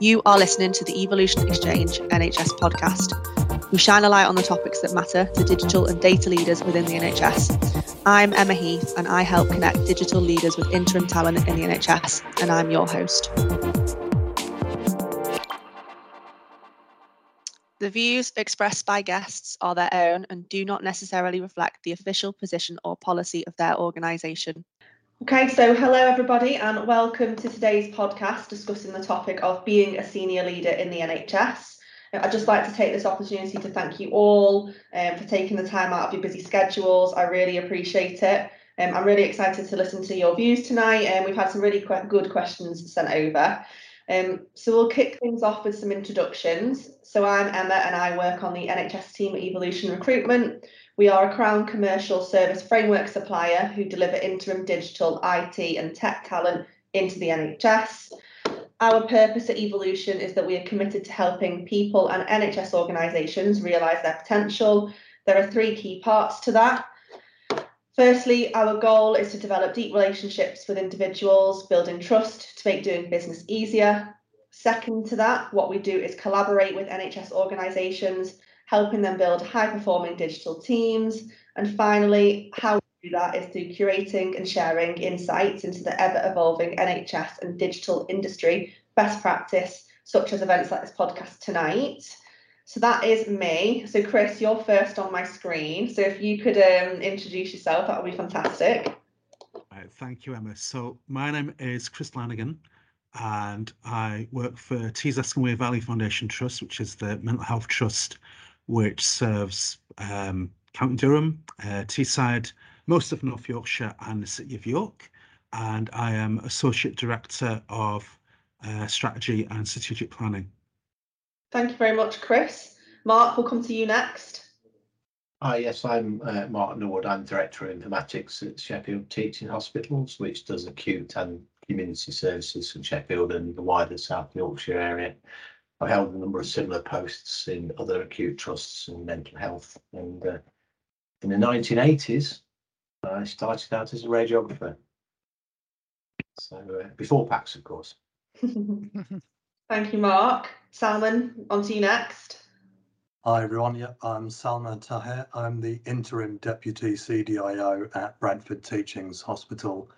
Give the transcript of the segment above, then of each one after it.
You are listening to the Evolution Exchange NHS podcast. We shine a light on the topics that matter to digital and data leaders within the NHS. I'm Emma Heath and I help connect digital leaders with interim talent in the NHS, and I'm your host. The views expressed by guests are their own and do not necessarily reflect the official position or policy of their organisation. Okay, so hello everybody, and welcome to today's podcast discussing the topic of being a senior leader in the NHS. I'd just like to take this opportunity to thank you all um, for taking the time out of your busy schedules. I really appreciate it. Um, I'm really excited to listen to your views tonight, and um, we've had some really good questions sent over. Um, so we'll kick things off with some introductions. So I'm Emma and I work on the NHS team at Evolution Recruitment. We are a Crown commercial service framework supplier who deliver interim digital, IT and tech talent into the NHS. Our purpose at Evolution is that we are committed to helping people and NHS organisations realise their potential. There are three key parts to that. Firstly, our goal is to develop deep relationships with individuals, building trust to make doing business easier. Second to that, what we do is collaborate with NHS organisations, helping them build high performing digital teams. And finally, how we do that is through curating and sharing insights into the ever evolving NHS and digital industry best practice, such as events like this podcast tonight. So that is me. So Chris, you're first on my screen. So if you could um, introduce yourself, that would be fantastic. Right, thank you, Emma. So my name is Chris Lanigan, and I work for Tees Wear Valley Foundation Trust, which is the mental health trust which serves um, County Durham, uh, Teesside, most of North Yorkshire, and the City of York. And I am Associate Director of uh, Strategy and Strategic Planning. Thank you very much, Chris. Mark, we'll come to you next. Hi, yes, I'm uh, Mark Norwood. I'm Director of Informatics at Sheffield Teaching Hospitals, which does acute and community services for Sheffield and the wider South Yorkshire area. I held a number of similar posts in other acute trusts and mental health. And uh, in the 1980s, I started out as a radiographer. So uh, before PACS, of course. Thank you, Mark. Salman, on to you next. Hi everyone, yep, I'm Salman Taher. I'm the interim deputy CDIO at Bradford Teachings Hospital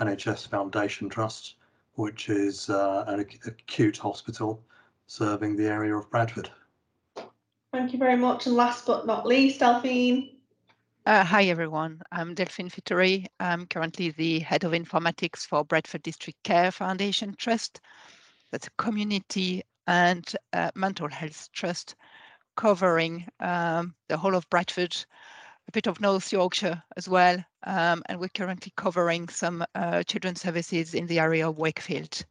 NHS Foundation Trust, which is uh, an acute hospital serving the area of Bradford. Thank you very much. And last but not least, Delphine. Uh, hi everyone, I'm Delphine Fittery. I'm currently the head of informatics for Bradford District Care Foundation Trust. That's a community and uh, mental health trust covering um, the whole of Bradford, a bit of North Yorkshire as well, um, and we're currently covering some uh, children's services in the area of Wakefield.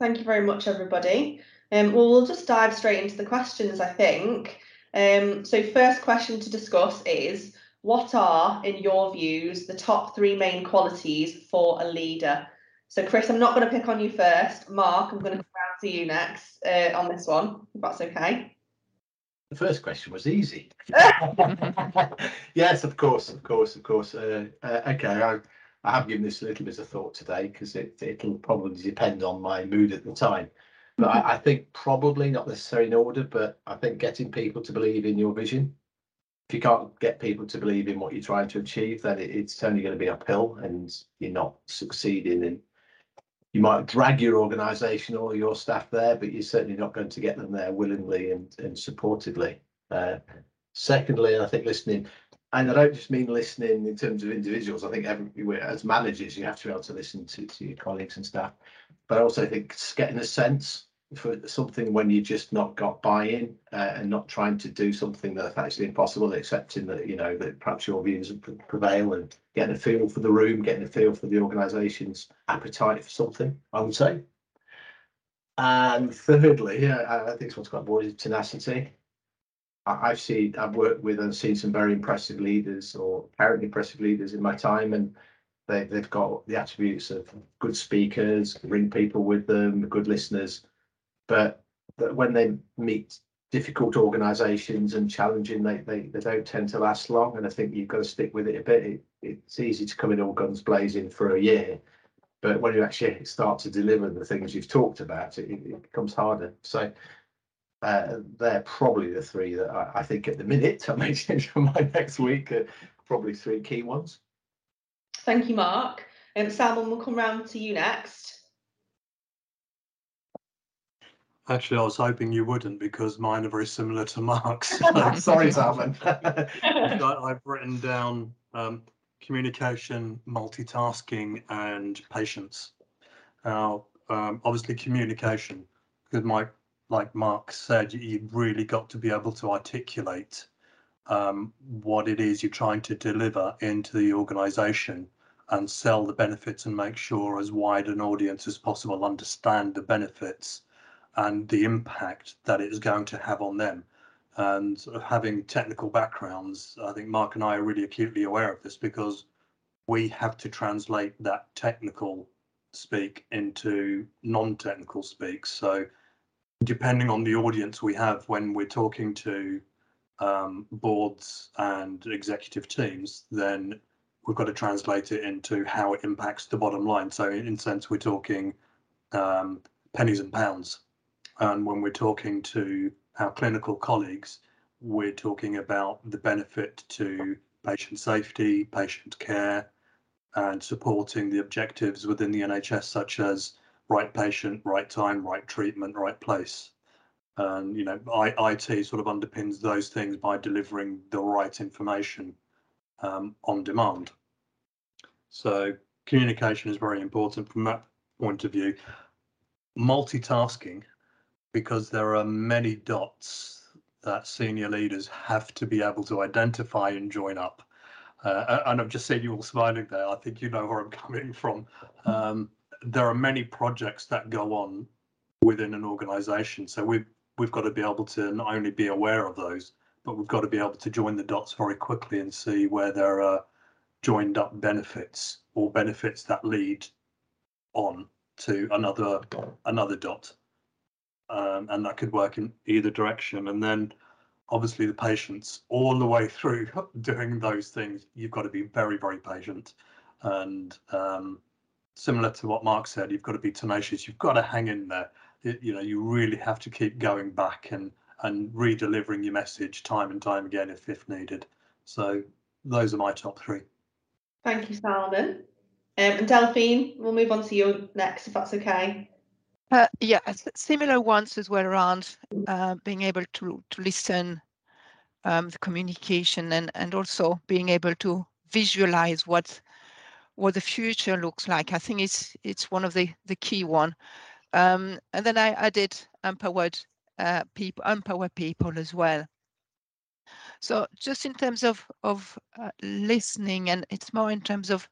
Thank you very much, everybody. Um, well, we'll just dive straight into the questions, I think. Um, so, first question to discuss is what are, in your views, the top three main qualities for a leader? So, Chris, I'm not going to pick on you first. Mark, I'm going to come around to you next uh, on this one, if that's okay. The first question was easy. yes, of course, of course, of course. Uh, uh, okay, I, I have given this a little bit of thought today because it, it'll probably depend on my mood at the time. But I, I think probably not necessarily in order, but I think getting people to believe in your vision if you can't get people to believe in what you're trying to achieve, then it, it's only going to be uphill and you're not succeeding And you might drag your organisation or your staff there, but you're certainly not going to get them there willingly and, and supportively. Uh, secondly, I think listening, and I don't just mean listening in terms of individuals. I think every, as managers, you have to be able to listen to, to your colleagues and staff, but I also think getting a sense for something when you just not got buy-in uh, and not trying to do something that's actually impossible, accepting that you know that perhaps your views prevail and getting a feel for the room, getting a feel for the organisation's appetite for something. I would say. And thirdly, yeah, I think what's quite important is tenacity. I've seen, I've worked with and seen some very impressive leaders or apparently impressive leaders in my time, and they, they've got the attributes of good speakers, bring people with them, good listeners, but when they meet difficult organisations and challenging, they, they they don't tend to last long. And I think you've got to stick with it a bit. It, it's easy to come in all guns blazing for a year, but when you actually start to deliver the things you've talked about, it, it becomes harder. So uh, they're probably the three that I, I think at the minute, I may change for my next week, uh, probably three key ones. Thank you, Mark. Um, Salman, we'll come round to you next. Actually, I was hoping you wouldn't because mine are very similar to Mark's. Sorry, Salman. I've written down um, communication, multitasking, and patience. Now, um, obviously, communication, because Mike, like Mark said, you've really got to be able to articulate um, what it is you're trying to deliver into the organisation and sell the benefits and make sure as wide an audience as possible understand the benefits and the impact that it is going to have on them. And sort of having technical backgrounds, I think Mark and I are really acutely aware of this because we have to translate that technical speak into non-technical speak. So depending on the audience we have when we're talking to um, boards and executive teams, then we've got to translate it into how it impacts the bottom line. So in, in sense, we're talking um, pennies and pounds. And when we're talking to our clinical colleagues, we're talking about the benefit to patient safety, patient care, and supporting the objectives within the NHS, such as right patient, right time, right treatment, right place. And you know, I, IT sort of underpins those things by delivering the right information um, on demand. So communication is very important from that point of view. Multitasking because there are many dots that senior leaders have to be able to identify and join up. Uh, and I've just seen you all smiling there. I think you know where I'm coming from. Um, there are many projects that go on within an organisation, so we've we've got to be able to not only be aware of those, but we've got to be able to join the dots very quickly and see where there are joined up benefits or benefits that lead on to another another dot um, and that could work in either direction. And then obviously the patients all the way through doing those things, you've got to be very, very patient. And um, similar to what Mark said, you've got to be tenacious. You've got to hang in there. It, you know, you really have to keep going back and and re-delivering your message time and time again if if needed. So those are my top three. Thank you, Salman. Um, and Delphine, we'll move on to you next, if that's okay. Uh, yeah, similar ones as well around uh, being able to to listen, um, the communication, and and also being able to visualize what what the future looks like. I think it's it's one of the the key one. Um, and then I added empowered uh, people, empower people as well. So just in terms of of uh, listening, and it's more in terms of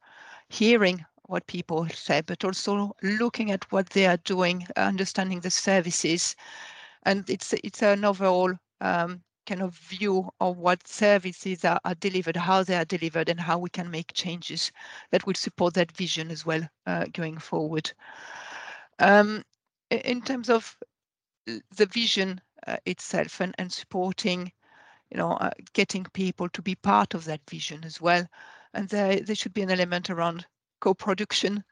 hearing what people say, but also looking at what they are doing, understanding the services, and it's it's an overall um, kind of view of what services are, are, delivered, how they are delivered, and how we can make changes that will support that vision as well uh, going forward. Um, in terms of the vision uh, itself and, and supporting, you know, uh, getting people to be part of that vision as well, and there there should be an element around co-production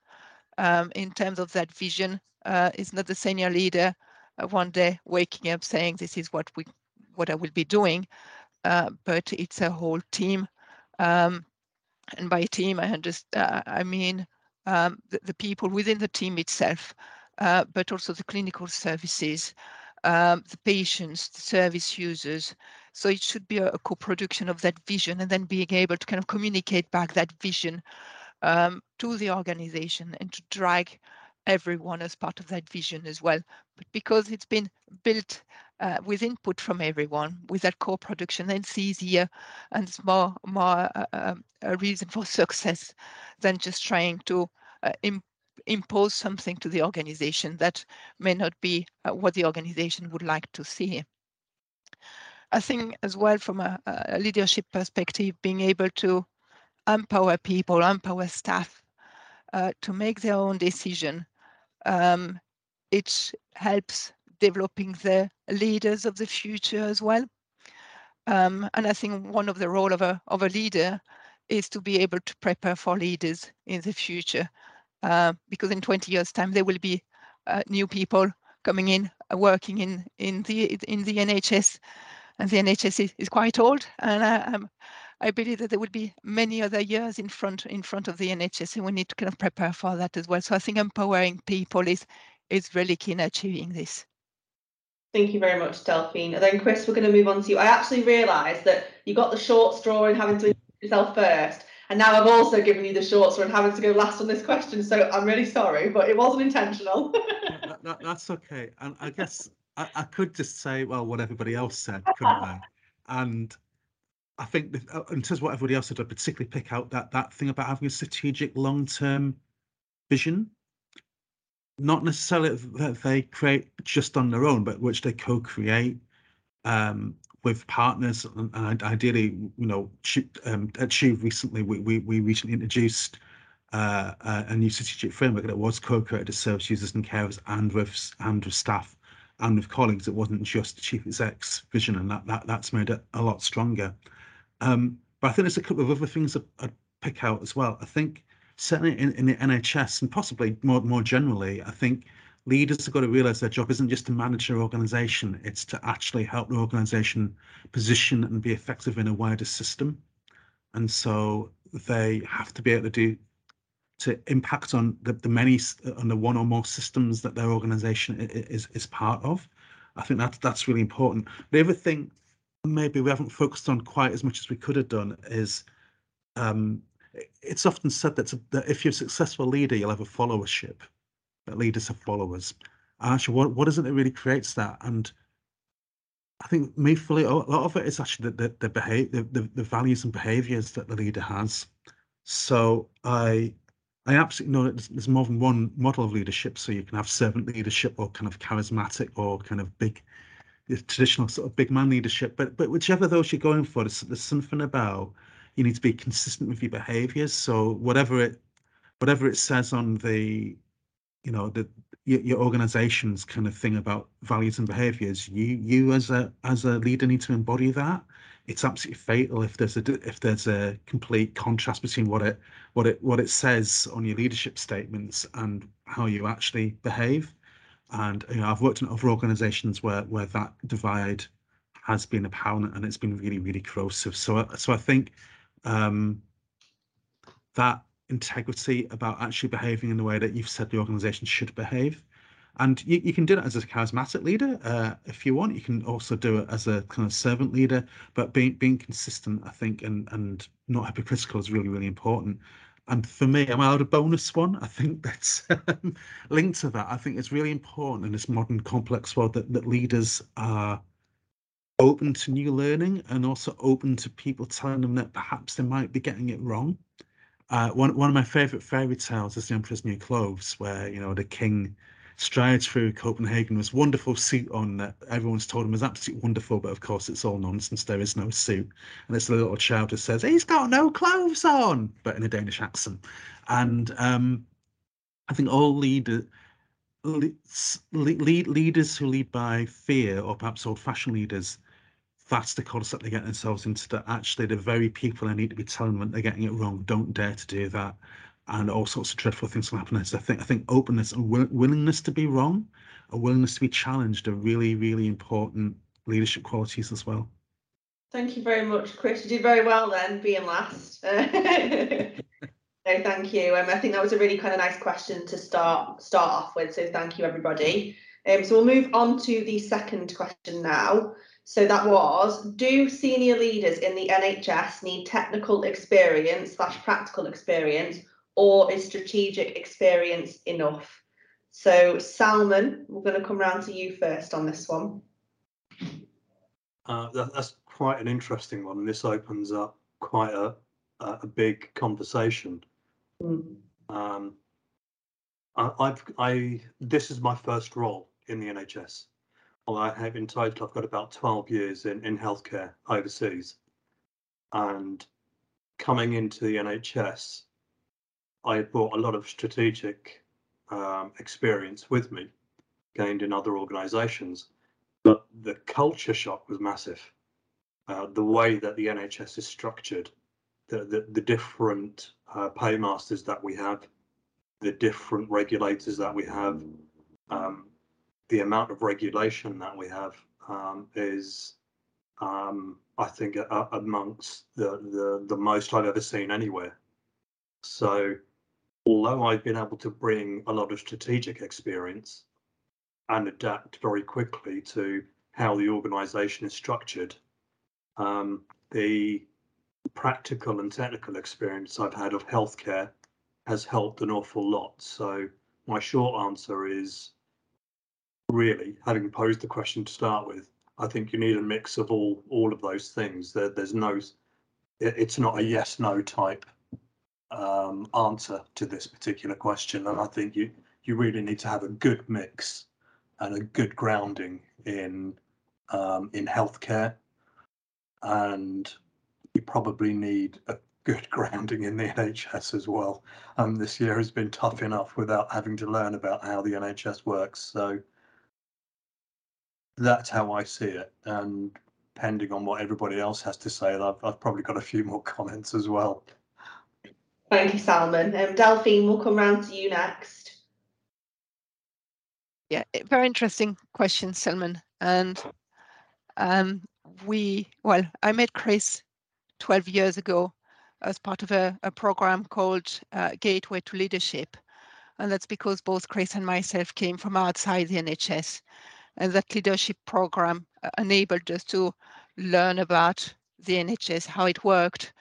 um, in terms of that vision. Uh, it's not the senior leader uh, one day waking up saying this is what we what I will be doing, uh, but it's a whole team. Um, and by team, I understand. Uh, I mean um, the, the, people within the team itself, uh, but also the clinical services, um, the patients, the service users. So it should be a, a co-production of that vision, and then being able to kind of communicate back that vision um, to the organization and to drag everyone as part of that vision as well. But because it's been built uh, with input from everyone, with that co-production, then it's easier and it's more more uh, um, a reason for success than just trying to uh, imp impose something to the organization that may not be uh, what the organization would like to see. I think as well from a, a leadership perspective, being able to empower people, empower staff uh, to make their own decision. Um, it helps developing the leaders of the future as well. Um, and I think one of the role of a of a leader is to be able to prepare for leaders in the future uh, because in 20 years' time there will be uh, new people coming in, uh, working in in the in the NHS, and the NHS is, is quite old, and I, um, I believe that there will be many other years in front in front of the NHS, and we need to kind of prepare for that as well. So I think empowering people is is really key in achieving this. Thank you very much, Delphine. And then Chris, we're going to move on to you. I actually realised that you got the short straw in having to introduce yourself first. And now I've also given you the short straw and having to go last on this question. So I'm really sorry, but it wasn't intentional. that, that, that's okay. And I guess I, I, could just say, well, what everybody else said, couldn't I? And I think uh, in terms of what everybody else said, I particularly pick out that that thing about having a strategic long-term vision. Not necessarily that they create just on their own, but which they co-create. Um, with partners and ideally, you know, um, Achieve recently, we, we, we recently introduced uh, a new strategic framework that was co-created with service users and carers and with and with staff and with colleagues. It wasn't just the chief exec's vision, and that, that that's made it a lot stronger. Um, but I think there's a couple of other things I'd pick out as well. I think certainly in, in the NHS and possibly more more generally, I think leaders have got to realize their job isn't just to manage their organization, it's to actually help the organization position and be effective in a wider system. And so they have to be able to do to impact on the, the many on the one or more systems that their organization is is part of. I think that's that's really important. The other thing maybe we haven't focused on quite as much as we could have done is um, it's often said that, that if you're a successful leader, you'll have a followership that leaders have followers. And actually, what, what is it that really creates that? And I think me fully, a lot of it is actually the the the, behave, the, the, the values and behaviors that the leader has. So I I absolutely know that there's more than one model of leadership. So you can have servant leadership or kind of charismatic or kind of big, traditional sort of big man leadership. But but whichever those you're going for, there's, there's something about you need to be consistent with your behaviors. So whatever it whatever it says on the you know the your, your organization's kind of thing about values and behaviors you you as a as a leader need to embody that. It's absolutely fatal if there's a if there's a complete contrast between what it what it what it says on your leadership statements and how you actually behave. And you know i've worked in other organizations where where that divide has been apparent and it's been really really corrosive. So so i think um that integrity about actually behaving in the way that you've said the organization should behave. And you, you can do that as a charismatic leader uh, if you want. You can also do it as a kind of servant leader, but being being consistent, I think, and and not hypocritical is really really important. And for me, I'm out a bonus one. I think that's um, linked to that. I think it's really important in this modern complex world that, that leaders are open to new learning and also open to people telling them that perhaps they might be getting it wrong. Uh, one one of my favorite fairy tales is The Emperor's New Clothes, where you know the king strides through Copenhagen with wonderful suit on that everyone's told him is absolutely wonderful, but of course it's all nonsense. There is no suit, and it's a little child who says he's got no clothes on, but in a Danish accent. And um, I think all leader, lead, lead, leaders who lead by fear, or perhaps old-fashioned leaders, that's the concept they get themselves into that actually the very people they need to be telling them they're getting it wrong don't dare to do that and all sorts of dreadful things will happen. So I think I think openness and willingness to be wrong, a willingness to be challenged are really, really important leadership qualities as well. Thank you very much, Chris. You did very well then, being last. no, thank you. Um, I think that was a really kind of nice question to start start off with. So thank you, everybody. Um, so we'll move on to the second question now. So that was, do senior leaders in the NHS need technical experience slash practical experience or is strategic experience enough? So Salman, we're going to come round to you first on this one. Uh, that, that's quite an interesting one. This opens up quite a, a big conversation. Mm. Um, I, I've, I, this is my first role in the NHS. Well, I have in total, I've got about 12 years in, in healthcare overseas. And coming into the NHS, I brought a lot of strategic um, experience with me, gained in other organisations. But the culture shock was massive. Uh, the way that the NHS is structured, the, the, the different uh, paymasters that we have, the different regulators that we have, um, the amount of regulation that we have um, is, um, I think, uh, amongst the, the the most I've ever seen anywhere. So, although I've been able to bring a lot of strategic experience and adapt very quickly to how the organisation is structured, um, the practical and technical experience I've had of healthcare has helped an awful lot. So my short answer is really, having posed the question to start with, I think you need a mix of all all of those things. There, there's no, it's not a yes no type um, answer to this particular question, and I think you you really need to have a good mix and a good grounding in um, in healthcare, and you probably need a good grounding in the NHS as well. Um, this year has been tough enough without having to learn about how the NHS works. So that's how I see it. And depending on what everybody else has to say, I've, I've probably got a few more comments as well. Thank you, Salman. Um, Delphine, we'll come round to you next. Yeah, very interesting question, Salman. And um, we, well, I met Chris 12 years ago as part of a, a program called uh, Gateway to Leadership. And that's because both Chris and myself came from outside the NHS. And that leadership program uh, enabled us to learn about the NHS, how it worked.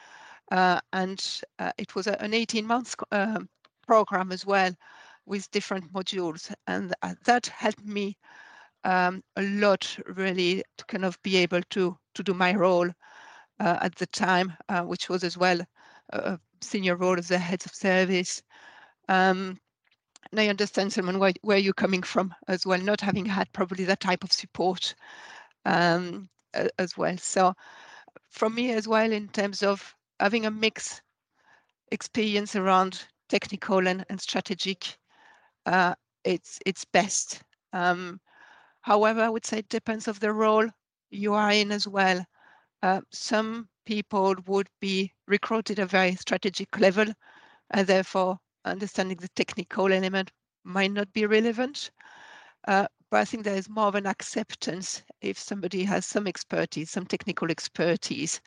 Uh, and uh, it was a, an 18 month um, program as well with different modules. And uh, that helped me um, a lot really to kind of be able to, to do my role uh, at the time, uh, which was as well a senior role as the head of service. Um, and I understand, Salman, where, where you're coming from as well, not having had probably that type of support um, as well. So for me as well, in terms of having a mixed experience around technical and, and strategic, uh, it's it's best. Um, however, I would say it depends of the role you are in as well. Uh, some people would be recruited at a very strategic level, and therefore understanding the technical element might not be relevant. Uh, but I think there is more of an acceptance if somebody has some expertise, some technical expertise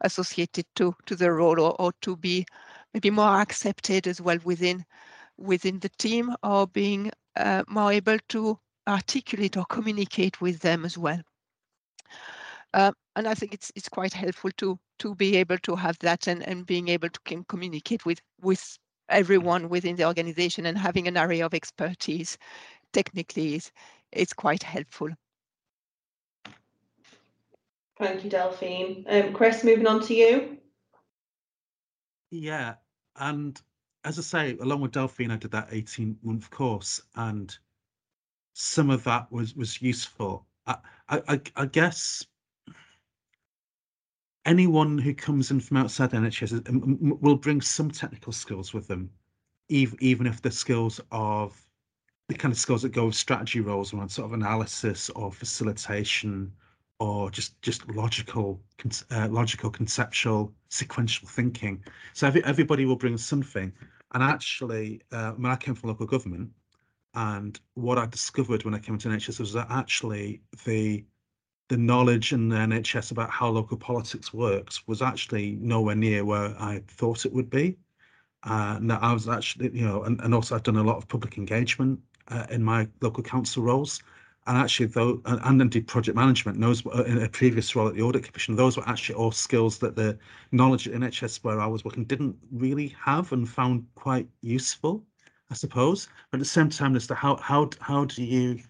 associated to, to the role or, or to be maybe more accepted as well within within the team or being uh, more able to articulate or communicate with them as well. Uh, and I think it's it's quite helpful to to be able to have that and, and being able to communicate with with everyone within the organization and having an area of expertise technically is is quite helpful. Thank you, Delphine. Um, Chris, moving on to you. Yeah, and as I say, along with Delphine, I did that 18 month course, and some of that was was useful. I I, I guess anyone who comes in from outside NHS will bring some technical skills with them, even even if the skills of the kind of skills that go with strategy roles around sort of analysis or facilitation or just just logical uh, logical conceptual sequential thinking. So every, everybody will bring something. And actually uh, when i came from local government and what i discovered when i came into nhs was that actually the the knowledge in the NHS about how local politics works was actually nowhere near where I thought it would be. Uh, and I was actually, you know, and, and also I've done a lot of public engagement uh, in my local council roles. And actually, though, and, and indeed project management, knows uh, in a previous role at the Audit Commission, those were actually all skills that the knowledge at NHS where I was working didn't really have and found quite useful, I suppose. But at the same time, as to how how how do you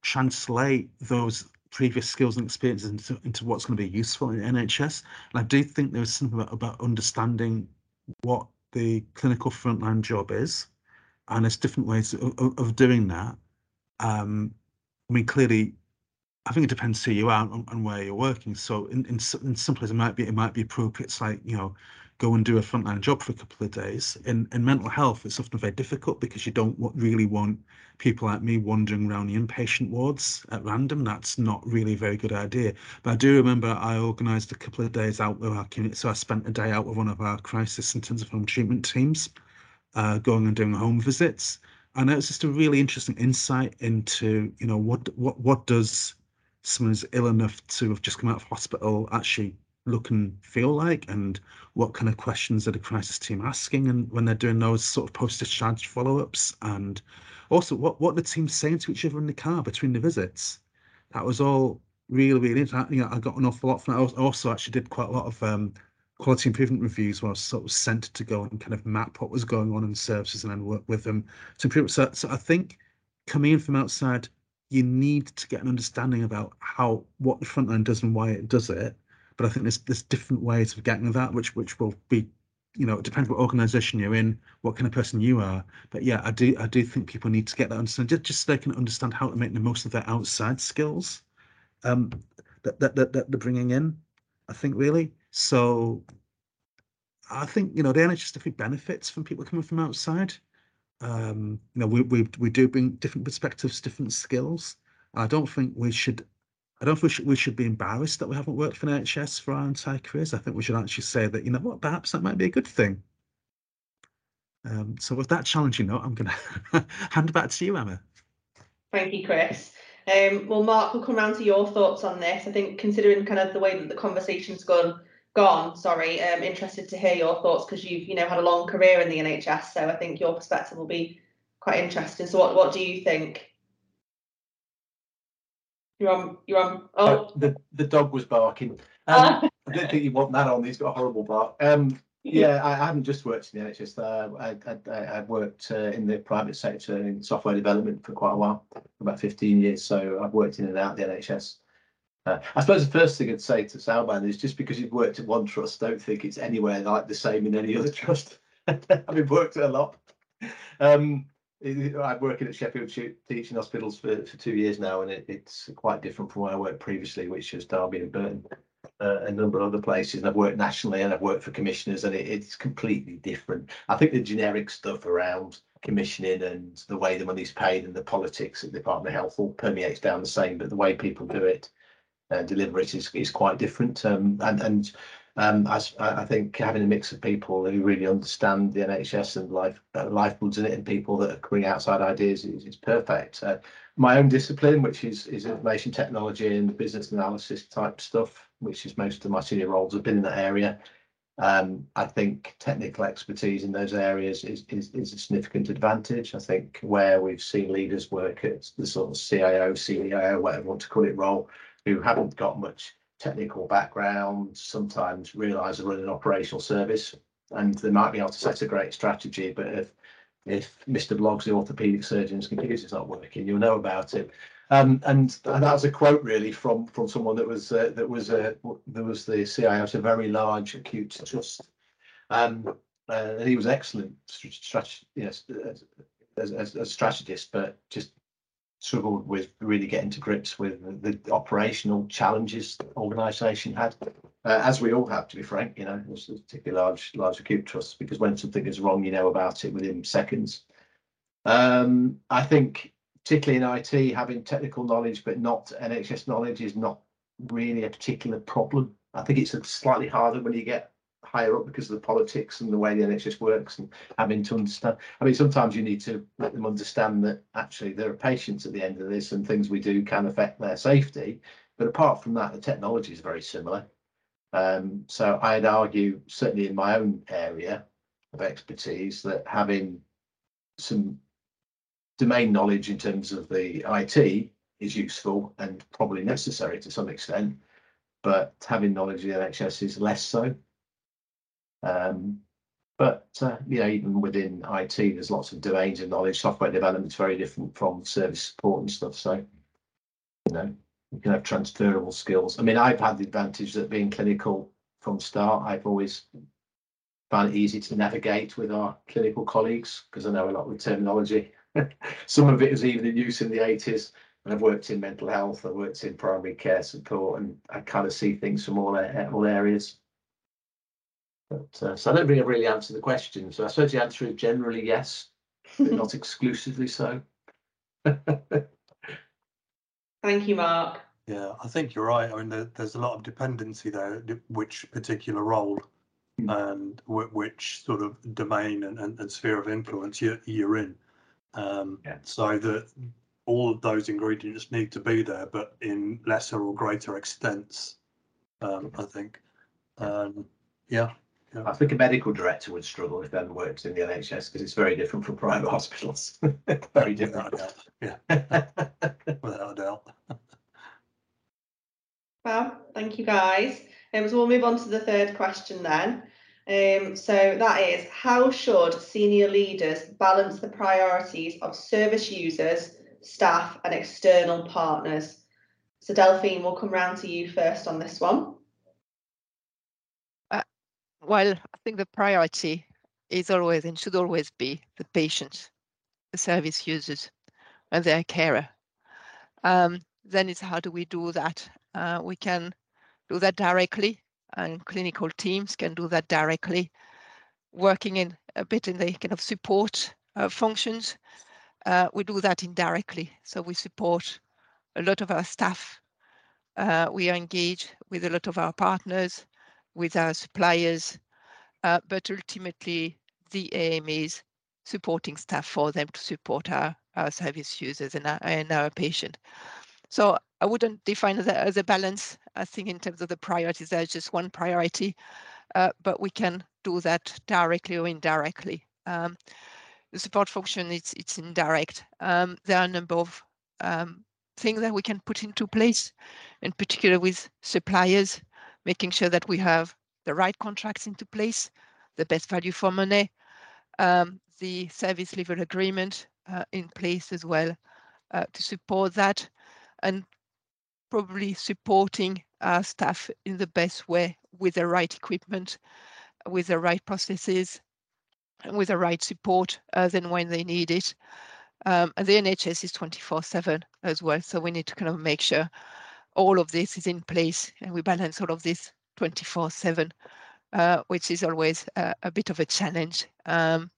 translate those previous skills and experiences into, into what's going to be useful in NHS. And I do think there's something about, about understanding what the clinical frontline job is, and there's different ways of, of doing that. Um, I mean, clearly, I think it depends who you are and, and where you're working. So in, in in some places, it might be it might be appropriate. It's like you know, go and do a frontline job for a couple of days. In in mental health, it's often very difficult because you don't really want people like me wandering around the inpatient wards at random. That's not really a very good idea. But I do remember I organised a couple of days out with our community. So I spent a day out with one of our crisis intensive home treatment teams. uh, going and doing home visits. And it's just a really interesting insight into, you know, what what what does someone who's ill enough to have just come out of hospital actually look and feel like, and what kind of questions are the crisis team asking, and when they're doing those sort of post-discharge follow-ups, and also what what the team's saying to each other in the car between the visits. That was all really really interesting. You know, I got an awful lot from that. I also actually did quite a lot of um, quality improvement reviews where I was sort of sent to go and kind of map what was going on in services and then work with them to improve. So, so I think coming in from outside, you need to get an understanding about how what the front does and why it does it. But I think there's there's different ways of getting that, which which will be, you know, it depends what organisation you're in, what kind of person you are. But yeah, I do I do think people need to get that understand just, just so they can understand how to make the most of their outside skills um, that, that that that they're bringing in. I think really. So I think you know the NHS definitely benefits from people coming from outside. Um, you know, we we we do bring different perspectives, different skills. I don't think we should. I don't think we should, be embarrassed that we haven't worked for NHS for our entire careers. I think we should actually say that you know what, perhaps that might be a good thing. Um, so with that challenging note, I'm going to hand back to you, Emma. Thank you, Chris. Um, well, Mark, we'll come around to your thoughts on this. I think considering kind of the way that the conversation's gone, gone, sorry, I'm um, interested to hear your thoughts because you've, you know, had a long career in the NHS. So I think your perspective will be quite interesting. So what, what do you think? On, you're on, oh. Uh, the, the dog was barking. Um, I don't think you want that on, he's got a horrible bark. Um, yeah, I haven't just worked in the NHS. Uh, I, I, I worked uh, in the private sector in software development for quite a while, about 15 years. So I've worked in and out the NHS. Uh, I suppose the first thing I'd say to Salman is just because you've worked at one trust, don't think it's anywhere like the same in any other trust. I've worked at a lot. Um, I'm working at Sheffield Teaching Hospitals for, for two years now, and it, it's quite different from where I worked previously, which was Derby and Burton uh, a number of other places and I've worked nationally and I've worked for commissioners and it, it's completely different. I think the generic stuff around commissioning and the way the money's paid and the politics at the Department of Health all permeates down the same, but the way people do it and deliver it is, is quite different. Um, and and um, I, I think having a mix of people who really understand the NHS and life uh, in it and people that are bring outside ideas is, is perfect. Uh, my own discipline, which is is information technology and business analysis type stuff, which is most of my senior roles have been in that area. Um, I think technical expertise in those areas is, is, is a significant advantage. I think where we've seen leaders work at the sort of CIO, CEO, whatever you want to call it role, who haven't got much technical background, sometimes realise they're running an operational service and they might be able to set a great strategy, but if if Mr. Bloggs, the orthopedic surgeon's computer's not working, you'll know about it. Um, and, and that was a quote really from from someone that was uh, that was uh, there was the CIO of a very large acute trust, um, uh, and he was excellent strategist, yes, as, as, as a strategist, but just struggled with really getting to grips with the, the operational challenges the organisation had, uh, as we all have, to be frank. You know, particularly large large acute trust because when something is wrong, you know about it within seconds. Um, I think particularly in IT, having technical knowledge but not NHS knowledge is not really a particular problem. I think it's slightly harder when you get higher up because of the politics and the way the NHS works and having to understand. I mean, sometimes you need to let them understand that actually there are patients at the end of this and things we do can affect their safety. But apart from that, the technology is very similar. Um, so I'd argue, certainly in my own area of expertise, that having some domain knowledge in terms of the IT is useful and probably necessary to some extent, but having knowledge of the NHS is less so. Um, but uh, you know, even within IT, there's lots of domains of knowledge. Software development is very different from service support and stuff. So, you know, you can have transferable skills. I mean, I've had the advantage that being clinical from start, I've always found it easy to navigate with our clinical colleagues because I know a lot of terminology Some of it was even in use in the 80s. And I've worked in mental health, I've worked in primary care support, and I kind of see things from all, all areas. But, uh, so I don't think I've really answered the question. So I suppose the answer is generally yes, but not exclusively so. Thank you, Mark. Yeah, I think you're right. I mean, there, there's a lot of dependency there, which particular role and w- which sort of domain and, and, and sphere of influence you're, you're in. Um, Yeah. So that all of those ingredients need to be there, but in lesser or greater extents, um, I think. Um, yeah, I think a medical director would struggle if then worked in the NHS because it's very different from private hospitals. very different. without a doubt. Without a doubt. Well, thank you guys. Um, so we'll move on to the third question then. Um, so that is, how should senior leaders balance the priorities of service users, staff and external partners? So Delphine, we'll come round to you first on this one. Well, I think the priority is always and should always be the patient, the service users, and their carer. Um, then it's how do we do that? Uh, we can do that directly, and clinical teams can do that directly, working in a bit in the kind of support uh, functions. Uh, we do that indirectly, so we support a lot of our staff. Uh, we are engaged with a lot of our partners, with our suppliers, uh, but ultimately the aim is supporting staff for them to support our, our service users and our, and our patient. So I wouldn't define that as a balance. I think in terms of the priorities, there's just one priority, uh, but we can do that directly or indirectly. Um, the support function, it's, it's indirect. Um, there are a number of um, things that we can put into place, in particular with suppliers, making sure that we have the right contracts into place, the best value for money, um, the service level agreement uh, in place as well uh, to support that, and probably supporting our staff in the best way with the right equipment, with the right processes, and with the right support and when they need it. Um, and the NHS is 24 7 as well. So we need to kind of make sure all of this is in place and we balance all of this 24 7, uh, which is always a, a, bit of a challenge. Um,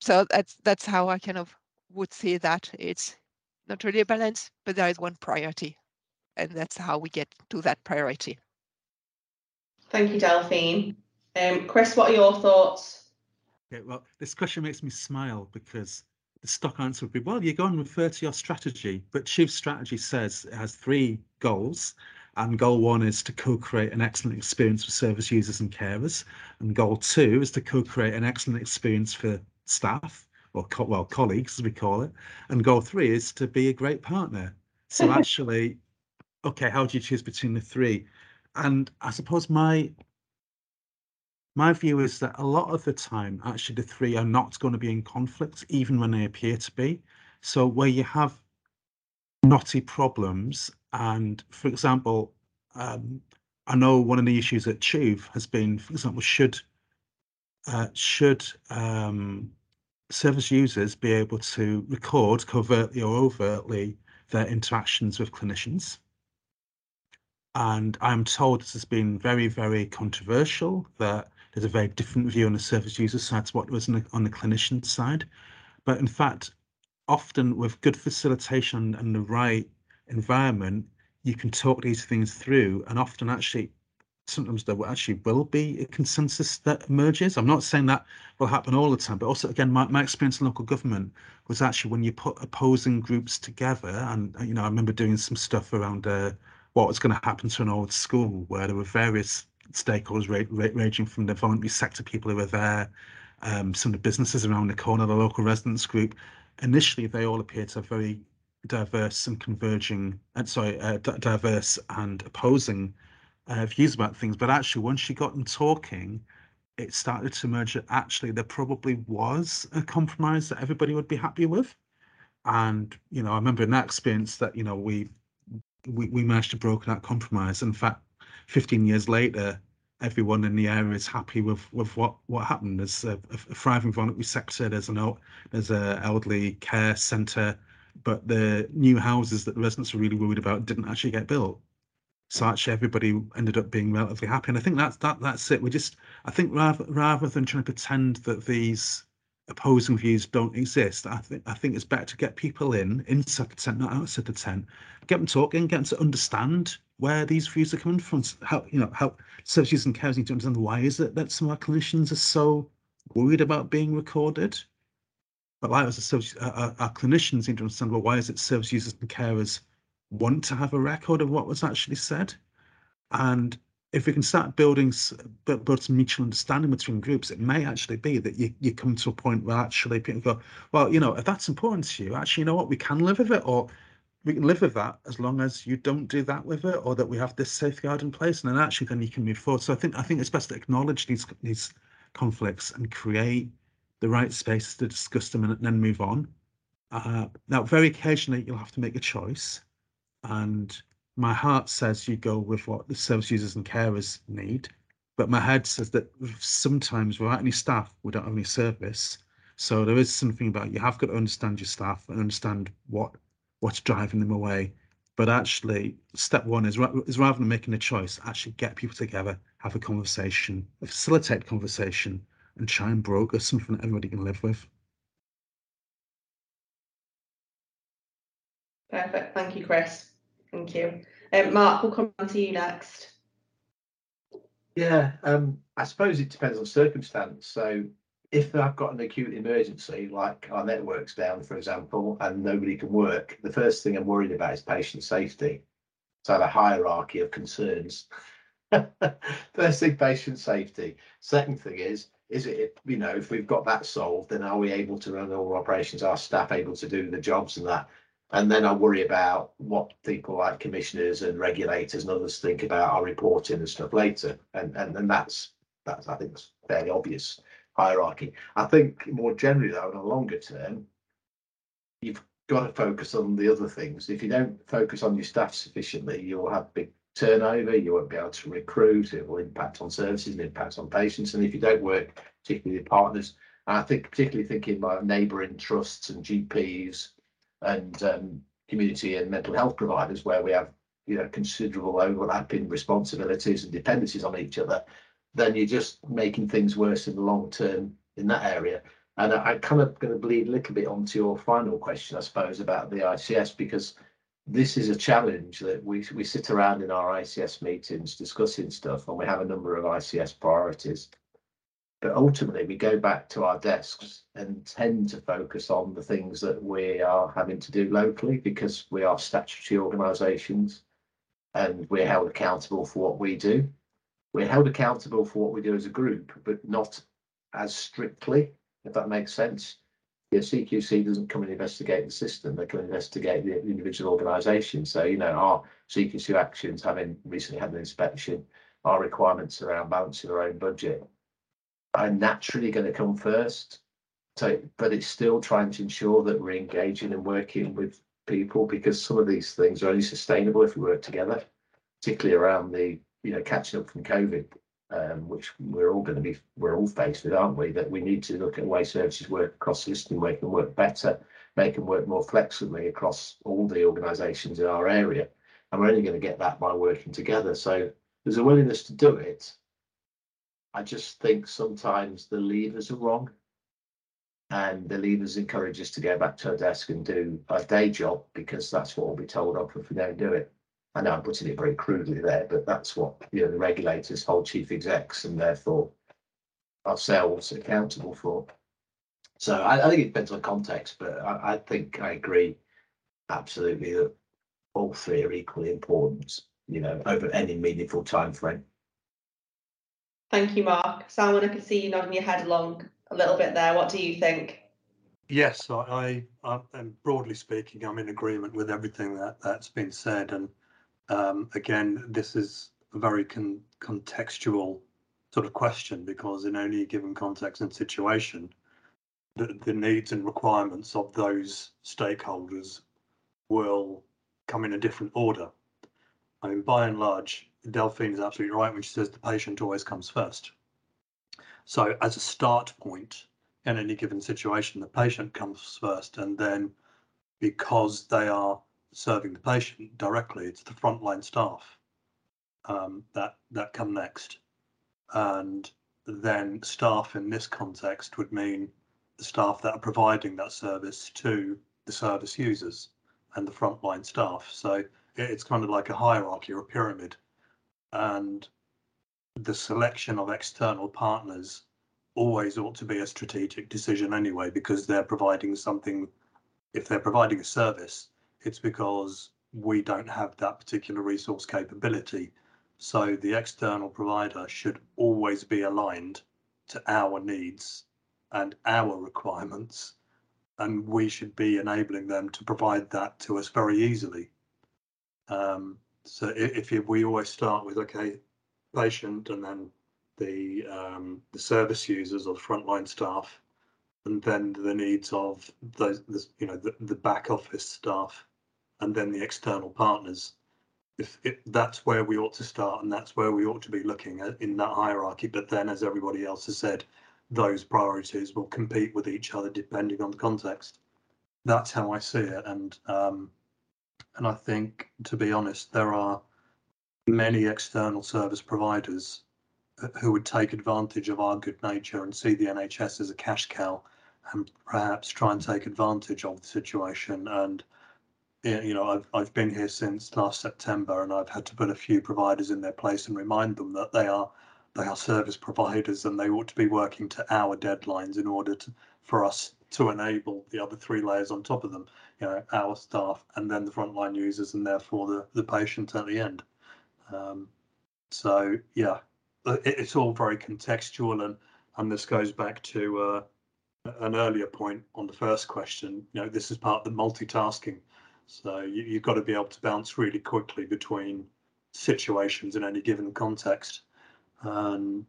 so that's that's how I kind of would say that it's not really a balance, but there is one priority, and that's how we get to that priority. Thank you, Delphine. Um, Chris, what are your thoughts? Okay, well, this question makes me smile because the stock answer would be, well, you go and refer to your strategy, but Chief's strategy says it has three goals. And goal one is to co-create an excellent experience for service users and carers. And goal two is to co-create an excellent experience for staff or co well colleagues as we call it. And goal three is to be a great partner. So actually, okay, how do you choose between the three? And I suppose my my view is that a lot of the time, actually, the three are not going to be in conflict, even when they appear to be. So where you have knotty problems, and for example, um, I know one of the issues at TEWV has been, for example, should uh, should um, service users be able to record covertly or overtly their interactions with clinicians? And I'm told this has been very, very controversial, that there's a very different view on the service user side to what was on the, on the clinician side. But in fact, often with good facilitation and the right environment, you can talk these things through and often actually sometimes there actually will be a consensus that emerges. I'm not saying that will happen all the time, but also again, my, my experience in local government was actually when you put opposing groups together, and you know, I remember doing some stuff around uh, what was going to happen to an old school where there were various stakeholders ra ra ranging from the voluntary sector people who were there, um, some of the businesses around the corner, the local residents group. Initially, they all appeared to have very diverse and converging, and sorry, uh, diverse and opposing uh, views about things. But actually, once you got them talking, it started to emerge that actually there probably was a compromise that everybody would be happy with. And you know, I remember in that experience that you know we we, we managed to broker that compromise. In fact, 15 years later, everyone in the area is happy with with what what happened. There's a, a thriving voluntary sector. There's an there's a elderly care centre, but the new houses that the residents were really worried about didn't actually get built. So actually, everybody ended up being relatively happy, and I think that's that that's it. We just I think rather rather than trying to pretend that these opposing views don't exist. I think I think it's better to get people in inside the tent, not outside the tent. Get them talking, get them to understand where these views are coming from. How you know how service users and carers need to understand why is it that some of our clinicians are so worried about being recorded. But like as a service, our clinicians need to understand well why is it service users and carers want to have a record of what was actually said, and if we can start building build some mutual understanding between groups, it may actually be that you, you come to a point where actually people go, well, you know, if that's important to you, actually, you know what, we can live with it, or we can live with that as long as you don't do that with it, or that we have this safeguard in place, and then actually then you can move forward. So I think I think it's best to acknowledge these these conflicts and create the right spaces to discuss them and then move on. Uh, now, very occasionally you'll have to make a choice, and my heart says you go with what the service users and carers need, but my head says that sometimes without any staff, we don't have any service. So there is something about you have got to understand your staff and understand what what's driving them away. But actually, step one is, is rather than making a choice, actually get people together, have a conversation, facilitate conversation, and try and broker something that everybody can live with. Perfect. Thank you, Chris. Thank you. Um, Mark, we'll come on to you next. Yeah, um, I suppose it depends on circumstance. So if I've got an acute emergency, like our network's down, for example, and nobody can work, the first thing I'm worried about is patient safety. So I have a hierarchy of concerns. first thing, patient safety. Second thing is, is it, you know, if we've got that solved, then are we able to run all operations? Are staff able to do the jobs and that? And then I worry about what people like commissioners and regulators and others think about our reporting and stuff later. And and, and that's that's I think it's fairly obvious hierarchy. I think more generally though, in a longer term, you've got to focus on the other things. If you don't focus on your staff sufficiently, you'll have big turnover, you won't be able to recruit, it will impact on services and impact on patients. And if you don't work particularly with partners, I think particularly thinking about neighbouring trusts and GPs and um, community and mental health providers where we have you know considerable overlapping responsibilities and dependencies on each other, then you're just making things worse in the long term in that area. And I, I kind of going to bleed a little bit onto your final question, I suppose, about the ICS because this is a challenge that we we sit around in our ICS meetings discussing stuff, and we have a number of ICS priorities. But ultimately, we go back to our desks and tend to focus on the things that we are having to do locally because we are statutory organisations and we're held accountable for what we do. We're held accountable for what we do as a group, but not as strictly, if that makes sense. The CQC doesn't come and investigate the system, they and investigate the individual organisation. So, you know, our CQC actions, having recently had an inspection, our requirements around balancing our own budget are naturally going to come first. So, but it's still trying to ensure that we're engaging and working with people because some of these things are only sustainable if we work together, particularly around the you know catching up from COVID, um, which we're all going to be we're all faced with, aren't we? That we need to look at way services work across the system, make them work better, make them work more flexibly across all the organisations in our area, and we're only going to get that by working together. So there's a willingness to do it, I just think sometimes the levers are wrong. And the levers encourage us to go back to our desk and do our day job because that's what we'll be told of if we don't do it. I know I'm putting it very crudely there, but that's what you know the regulators hold chief execs and therefore ourselves accountable for. So I, I think it depends on context, but I, I think I agree absolutely that all three are equally important, you know, over any meaningful time frame. Thank you, Mark. Salman, I can see you nodding your head along a little bit there. What do you think? Yes, I, I, am broadly speaking, I'm in agreement with everything that that's been said. And um, again, this is a very con contextual sort of question because in any given context and situation, the, the needs and requirements of those stakeholders will come in a different order. I mean, by and large, Delphine is absolutely right when she says the patient always comes first. So as a start point in any given situation, the patient comes first and then because they are serving the patient directly, it's the frontline staff um, that that come next. And then staff in this context would mean the staff that are providing that service to the service users and the frontline staff. So it's kind of like a hierarchy or a pyramid. And the selection of external partners always ought to be a strategic decision anyway, because they're providing something. If they're providing a service, it's because we don't have that particular resource capability. So the external provider should always be aligned to our needs and our requirements. And we should be enabling them to provide that to us very easily. Um, so if, if we always start with, okay, patient and then the um, the service users or the frontline staff, and then the needs of those, the, you know, the, the back office staff, and then the external partners. If, if that's where we ought to start, and that's where we ought to be looking at in that hierarchy. But then, as everybody else has said, those priorities will compete with each other depending on the context. That's how I see it, and um, and I think, to be honest, there are many external service providers uh, who would take advantage of our good nature and see the NHS as a cash cow and perhaps try and take advantage of the situation. And you know, I've I've been here since last September, and I've had to put a few providers in their place and remind them that they are they are service providers and they ought to be working to our deadlines in order to for us to enable the other three layers on top of them. You know, our staff and then the frontline users, and therefore the the patient at the end. Um, so yeah, it's all very contextual and and this goes back to uh, an earlier point on the first question you know this is part of the multitasking so you, you've got to be able to bounce really quickly between situations in any given context and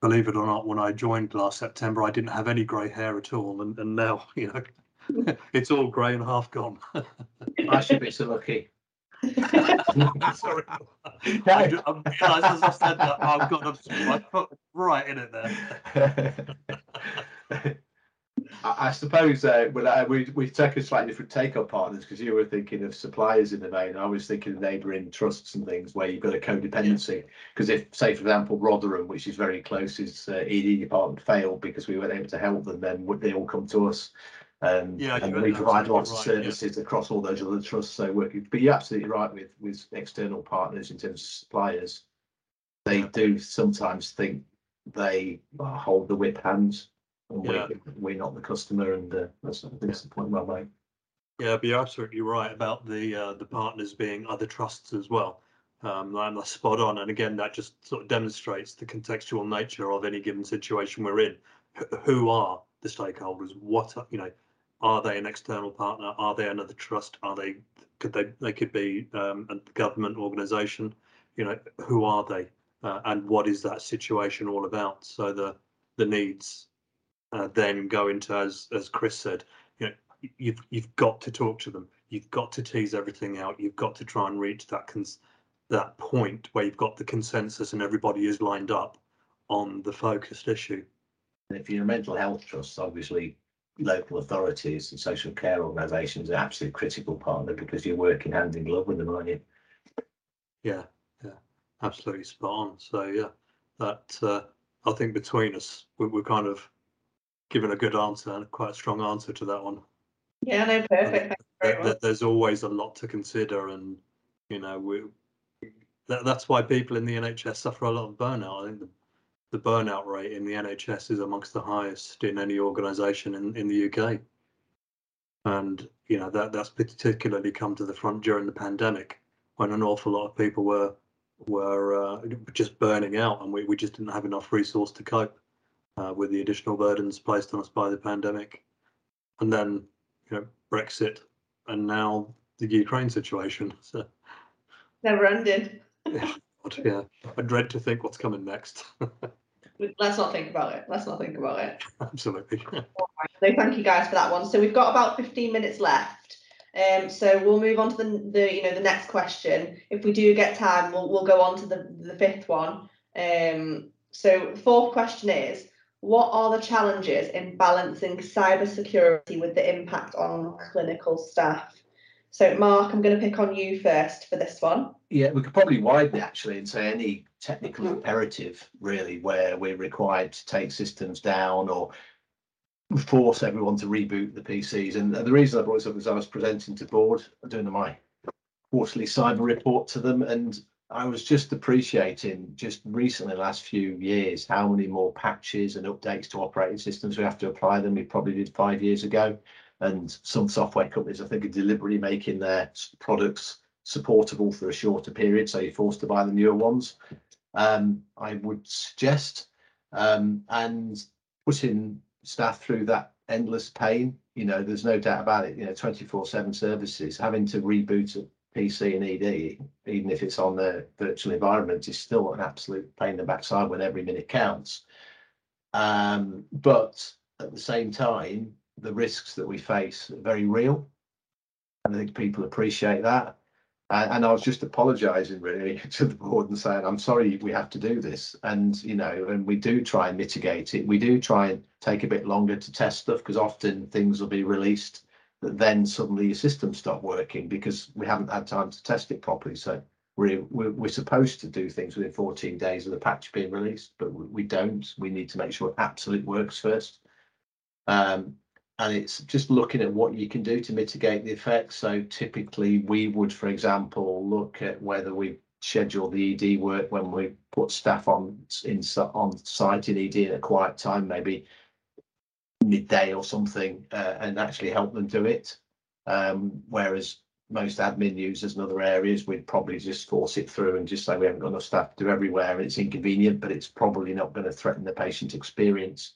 believe it or not when i joined last september i didn't have any grey hair at all and, and now you know it's all grey and half gone I should be so lucky. Sorry. I, realised um, as I said that I've got a, my foot right in it there. I, I suppose uh, when I, we we take a slightly different take on partners because you were thinking of suppliers in the main. I was thinking of neighbouring trusts and things where you've got a codependency. Because if, say, for example, Rotherham, which is very close, his uh, ED department failed because we weren't able to help them, then would they all come to us? Um, Yeah, and we provide lots of right, yeah. services across all those other trusts. So working, but you're absolutely right with with external partners in terms of suppliers. They Yeah. do sometimes think they hold the whip hands, and Yeah. we we're not the customer, and uh, that's that's the point well made. Yeah, but you're absolutely right about the uh, the partners being other trusts as well. Um, and that's spot on. And again, that just sort of demonstrates the contextual nature of any given situation we're in. Wh- Who are the stakeholders? What are, you know? Are they an external partner? Are they another trust? Are they could they they could be um, a government organisation? You know, who are they? Uh, and what is that situation all about? So the the needs uh, then go into as as Chris said, you know, you've you've got to talk to them. You've got to tease everything out. You've got to try and reach that cons- that point where you've got the consensus and everybody is lined up on the focused issue. And if you're a mental health trust, obviously local authorities and social care organisations are absolutely critical partner because you're working hand in glove with them, aren't you? Yeah, yeah, absolutely spot on. So yeah, that uh, I think between us, we, we're kind of given a good answer and quite a strong answer to that one. Yeah, no, perfect. Thank you very There- much. there- there's always a lot to consider, and you know, we that, that's why people in the NHS suffer a lot of burnout. I think the, the burnout rate in the NHS is amongst the highest in any organisation in, in the UK. And you know that that's particularly come to the front during the pandemic, when an awful lot of people were were uh, just burning out, and we, we just didn't have enough resource to cope uh, with the additional burdens placed on us by the pandemic. And then you know Brexit, and now the Ukraine situation. So Never ended. yeah, God, yeah, I dread to think what's coming next. Let's not think about it. Let's not think about it. Absolutely. So thank you guys for that one. So we've got about 15 minutes left. Um, so we'll move on to the, the you know the next question. If we do get time, we'll we'll go on to the, the fifth one. Um, so the fourth question is what are the challenges in balancing cybersecurity with the impact on clinical staff? So Mark, I'm going to pick on you first for this one. Yeah, we could probably widen it actually and say any technical imperative really where we're required to take systems down or force everyone to reboot the PCs. And, the reason I brought this up is I was presenting to board, doing my quarterly cyber report to them, and I was just appreciating just recently, last few years, how many more patches and updates to operating systems we have to apply than we probably did five years ago. And some software companies, I think, are deliberately making their products supportable for a shorter period, so you're forced to buy the newer ones. Um, I would suggest um, and putting staff through that endless pain. You know, there's no doubt about it. You know, 24/7 services having to reboot PC and ED, even if it's on the virtual environment, is still an absolute pain in the backside when every minute counts. Um, but at the same time, the risks that we face are very real. And I think people appreciate that. And, and I was just apologising really to the board and saying, I'm sorry we have to do this. And, you know, and we do try and mitigate it. We do try and take a bit longer to test stuff because often things will be released that then suddenly your system stop working because we haven't had time to test it properly. So we're, we're, we're supposed to do things within 14 days of the patch being released, but we, we don't. We need to make sure it absolutely works first. Um, and it's just looking at what you can do to mitigate the effects. So typically we would, for example, look at whether we schedule the ED work when we put staff on in on site in ED at a quiet time, maybe midday or something, uh, and actually help them do it. Um, whereas most admin users in other areas, we'd probably just force it through and just say we haven't got enough staff to do everywhere and it's inconvenient, but it's probably not going to threaten the patient experience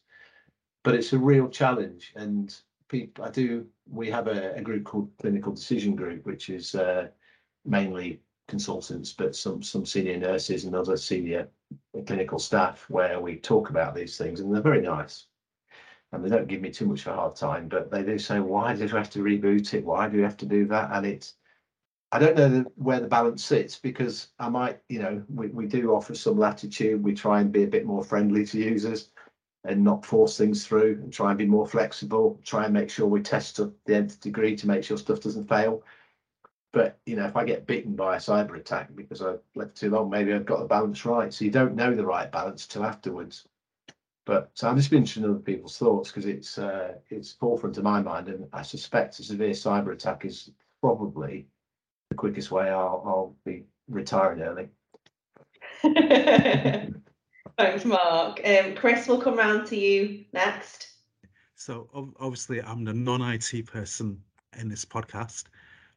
but it's a real challenge. And people, I do, we have a, a group called Clinical Decision Group, which is uh, mainly consultants, but some some senior nurses and other senior clinical staff, where we talk about these things, and they're very nice. And they don't give me too much of a hard time, but they do say, "Why did we have to reboot it? Why do we have to do that?" And it's I don't know the, where the balance sits because I might, you know, we, we do offer some latitude. We try and be a bit more friendly to users and not force things through and try and be more flexible, try and make sure we test to the nth degree to make sure stuff doesn't fail. But you know, if I get bitten by a cyber attack because I left too long, maybe I've got the balance right. So you don't know the right balance till afterwards. But so I'm just interested in other people's thoughts because it's uh, it's forefront of my mind, and I suspect a severe cyber attack is probably the quickest way I'll, I'll be retiring early. Thanks, Mark. Um, Chris, will come round to you next. So obviously, I'm the non-IT person in this podcast,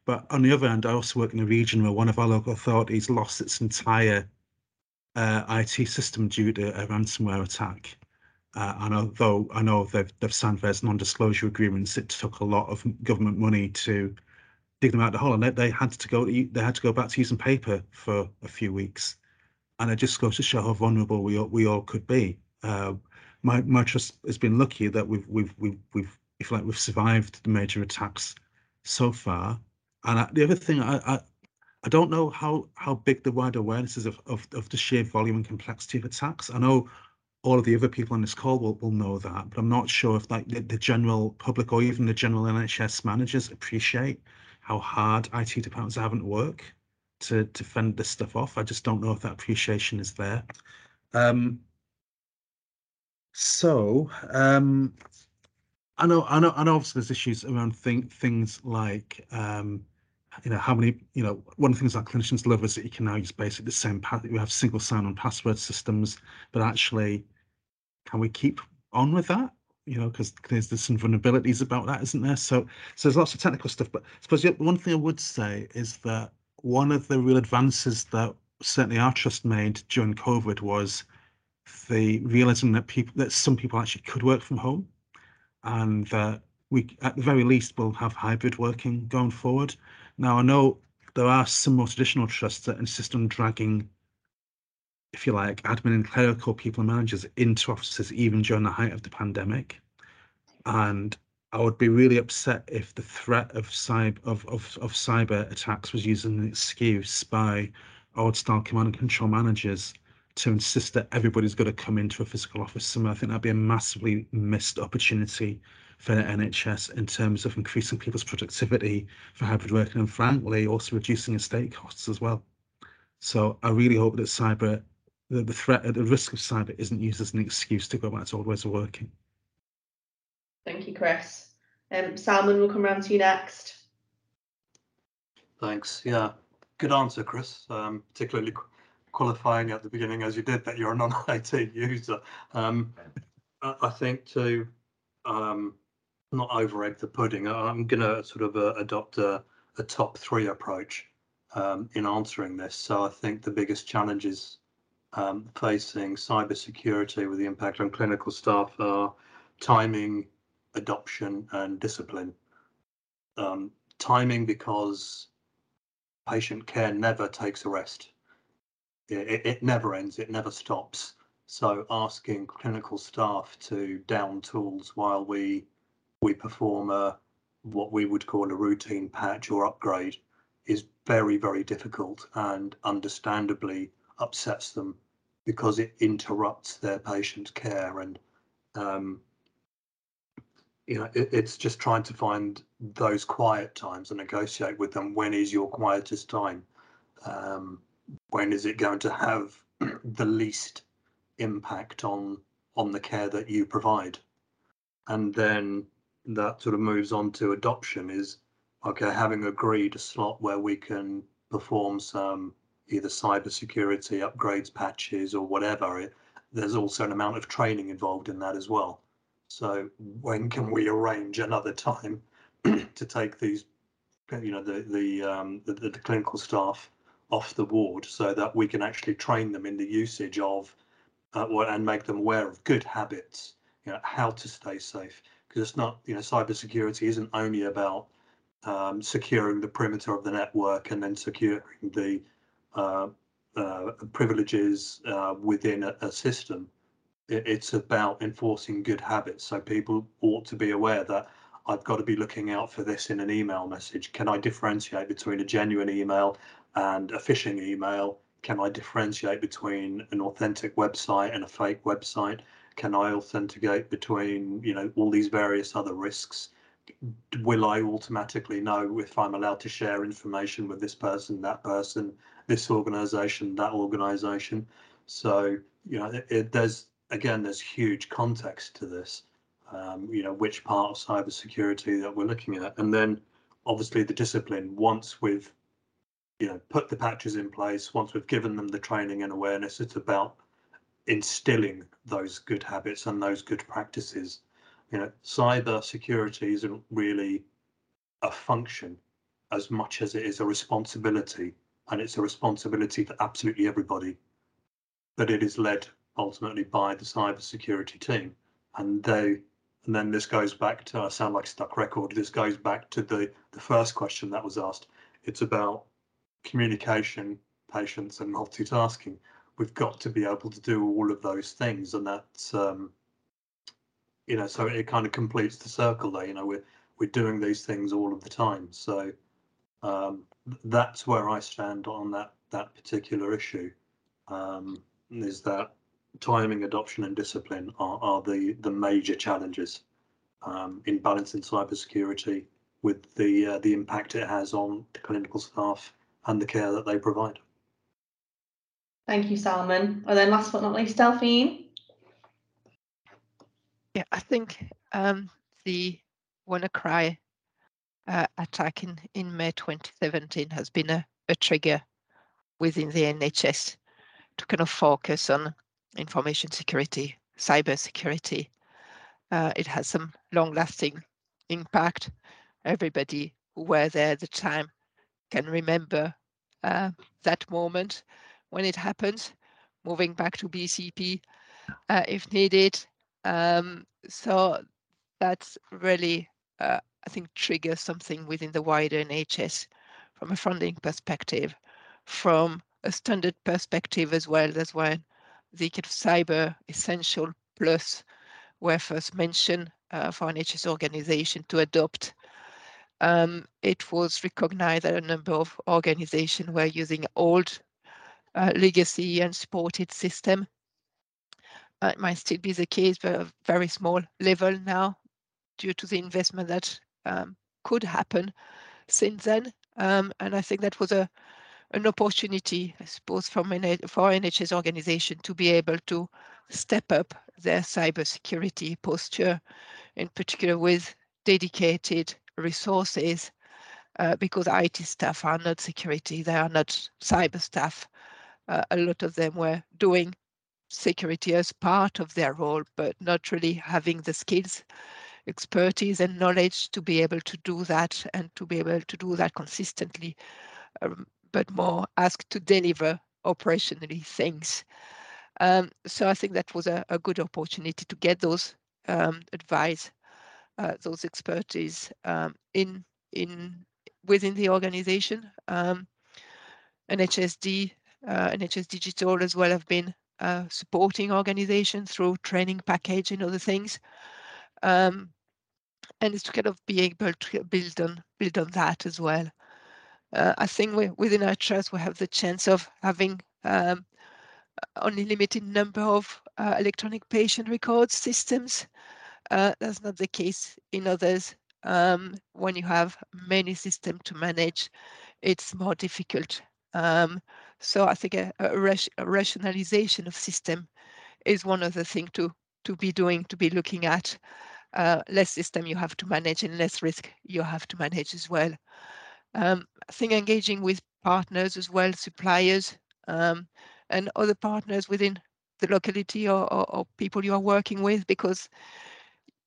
but on the other hand, I also work in a region where one of our local authorities lost its entire uh, IT system due to a ransomware attack. Uh, and although I know they've, they've signed various non-disclosure agreements, it took a lot of government money to dig them out of the hole, and they, they had to go. They had to go back to using paper for a few weeks and it just goes to show how vulnerable we all, we all could be. Uh, my my trust has been lucky that we've we've we've we've if like we've survived the major attacks so far. And I, the other thing, I, I I don't know how how big the wide awareness is of, of of the sheer volume and complexity of attacks. I know all of the other people on this call will, will know that, but I'm not sure if like the, the general public or even the general NHS managers appreciate how hard IT departments are having to to fend this stuff off. I just don't know if that appreciation is there. Um, so um, I know, I know, I know. Obviously, there's issues around thing, things like um, you know how many. You know, one of the things that clinicians love is that you can now use basically the same path. You have single sign-on password systems, but actually, can we keep on with that? You know, because there's there's some vulnerabilities about that, isn't there? So, so there's lots of technical stuff. But I suppose one thing I would say is that one of the real advances that certainly our trust made during COVID was the realizing that people that some people actually could work from home, and that we at the very least will have hybrid working going forward. Now I know there are some more traditional trusts that insist on dragging, if you like, admin and clerical people and managers into offices even during the height of the pandemic, and I would be really upset if the threat of cyber of, of, of cyber attacks was used as an excuse by old style command and control managers to insist that everybody's got to come into a physical office somewhere. I think that'd be a massively missed opportunity for the NHS in terms of increasing people's productivity for hybrid working and frankly also reducing estate costs as well. So I really hope that cyber the, the threat the risk of cyber isn't used as an excuse to go back to old ways of working. Thank you, Chris. Um, Salman, we'll come around to you next. Thanks. Yeah, good answer, Chris. Um, particularly qualifying at the beginning as you did that you're a non-IT user. Um, I, think to um, not over egg the pudding, I'm going to sort of uh, adopt a, a, top three approach um, in answering this. So I think the biggest challenges um, facing cybersecurity with the impact on clinical staff are timing, adoption, and discipline. Um, timing because patient care never takes a rest. It, it never ends, it never stops. So asking clinical staff to down tools while we we perform a what we would call a routine patch or upgrade is very, very difficult and understandably upsets them because it interrupts their patient care. And um, you know it, it's just trying to find those quiet times and negotiate with them. When is your quietest time? Um, when is it going to have the least impact on on the care that you provide? And then that sort of moves on to adoption is okay having agreed a slot where we can perform some either cyber security upgrades patches or whatever it, there's also an amount of training involved in that as well so when can we arrange another time to take these you know the the, um, the the clinical staff off the ward so that we can actually train them in the usage of uh, and make them aware of good habits, you know, how to stay safe. Because it's not, you know, cybersecurity isn't only about um, securing the perimeter of the network and then securing the privileges uh, within a, a system. It, it's about enforcing good habits. So people ought to be aware that I've got to be looking out for this in an email message. Can I differentiate between a genuine email and a phishing email? Can I differentiate between an authentic website and a fake website? Can I authenticate between, you know, all these various other risks? Will I automatically know if I'm allowed to share information with this person, that person, this organization, that organization? So, you know, it, it, there's again, there's huge context to this. Um, you know, which part of cybersecurity that we're looking at, and then obviously the discipline. Once we've you know put the patches in place once we've given them the training and awareness it's about instilling those good habits and those good practices you know cyber security isn't really a function as much as it is a responsibility and it's a responsibility for absolutely everybody but it is led ultimately by the cyber security team and they and then this goes back to I sound like stuck record this goes back to the the first question that was asked it's about communication, patience, and multitasking. We've got to be able to do all of those things, and that's um, you know, so it kind of completes the circle there. You know, we're we're doing these things all of the time. So um, that's where I stand on that that particular issue. Um, is that timing, adoption, and discipline are, are the the major challenges um, in balancing cybersecurity with the uh, the impact it has on the clinical staff and the care that they provide. Thank you, Salman. And then last but not least, Delphine. Yeah, I think um, the WannaCry uh, attack in, in May 2017 has been a, a trigger within the NHS to kind of focus on information security, cyber security. Uh, it has some long lasting impact. Everybody who were there at the time can remember uh, that moment when it happened, moving back to BCP uh, if needed. Um, so that's really, uh, I think, triggers something within the wider NHS from a funding perspective, from a standard perspective as well. That's why the kind of cyber essential plus were first mentioned uh, for NHS organization to adopt um, it was recognized that a number of organizations were using old uh, legacy and supported system. Uh, it might still be the case, but a very small level now due to the investment that um, could happen since then. Um, and I think that was a an opportunity, I suppose, for, for NHS organization to be able to step up their cybersecurity posture in particular with dedicated resources, uh, because IT staff are not security, they are not cyber staff. Uh, a lot of them were doing security as part of their role, but not really having the skills, expertise, and knowledge to be able to do that and to be able to do that consistently, um, but more asked to deliver operationally things. Um, so I think that was a, a, good opportunity to get those um, advice, uh, those expertise um, in in within the organization. Um, NHSD, uh, NHS Digital as well have been uh, supporting organizations through training package and other things. Um, and it's to kind of be able to build on build on that as well. Uh, I think we, within our trust we have the chance of having um, only limited number of uh, electronic patient record systems. Uh, that's not the case in others. Um, when you have many systems to manage, it's more difficult. Um, so I think a, a, a, rationalization of system is one of the things to to be doing, to be looking at. Uh, less system you have to manage and less risk you have to manage as well. Um, I think engaging with partners as well, suppliers, um, and other partners within the locality or, or, or, people you are working with, because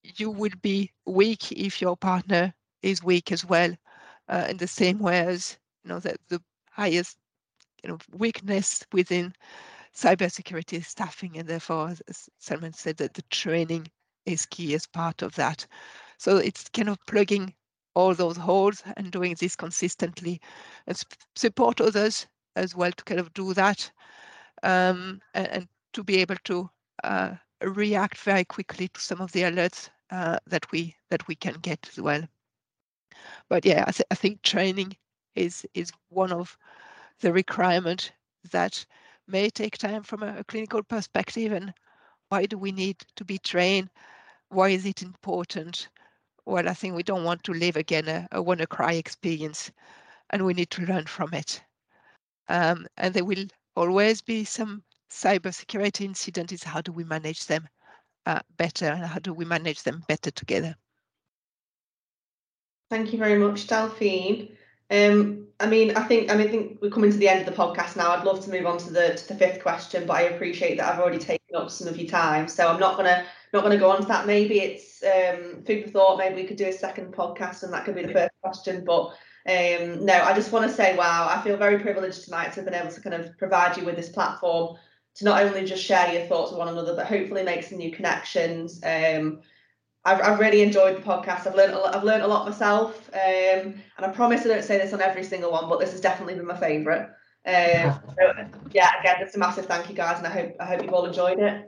you will be weak if your partner is weak as well. Uh, in the same way as you know that the highest you know, weakness within cybersecurity is staffing, and therefore, as Salman said, that the training is key as part of that. So it's kind of plugging all those holes and doing this consistently and support others as well to kind of do that um, and, and, to be able to uh, react very quickly to some of the alerts uh, that we that we can get as well. But yeah, I, th I think training is is one of the requirement that may take time from a, a, clinical perspective and why do we need to be trained? Why is it important? Well i think we don't want to live again a, a WannaCry experience and we need to learn from it. Um, and there will always be some cybersecurity incidents how do we manage them uh, better and how do we manage them better together. Thank you very much delphine. Um, I mean, I think I mean, I think we're coming to the end of the podcast now. I'd love to move on to the to the fifth question, but I appreciate that I've already taken up some of your time, so I'm not gonna not gonna go on to that. Maybe it's um, food for thought. Maybe we could do a second podcast, and that could be the first question. But um, no, I just want to say, wow, I feel very privileged tonight to have been able to kind of provide you with this platform to not only just share your thoughts with one another, but hopefully make some new connections. Um, I've, I've really enjoyed the podcast. I've learned a lot, I've learned a lot myself, um, and I promise I don't say this on every single one, but this has definitely been my favourite. Um, so, yeah, again, just a massive thank you guys, and I hope I hope you've all enjoyed it.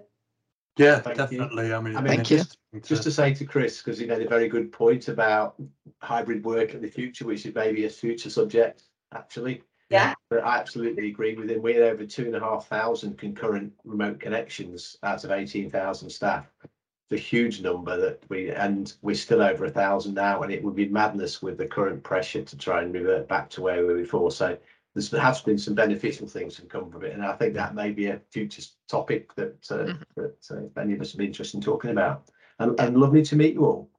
Yeah, thank definitely. You. I mean, I mean, thank you. Just, just to say to Chris, because he made a very good point about hybrid work in the future, which is maybe a future subject, actually. Yeah. But I absolutely agree with him. We had over two and a half thousand concurrent remote connections out of 18,000 staff It's a huge number that we and we're still over a thousand now and it would be madness with the current pressure to try and revert back to where we were before so there's has been some beneficial things that come from it and i think that may be a future topic that uh, mm-hmm. that uh, many of us would be interested in talking about and, and lovely to meet you all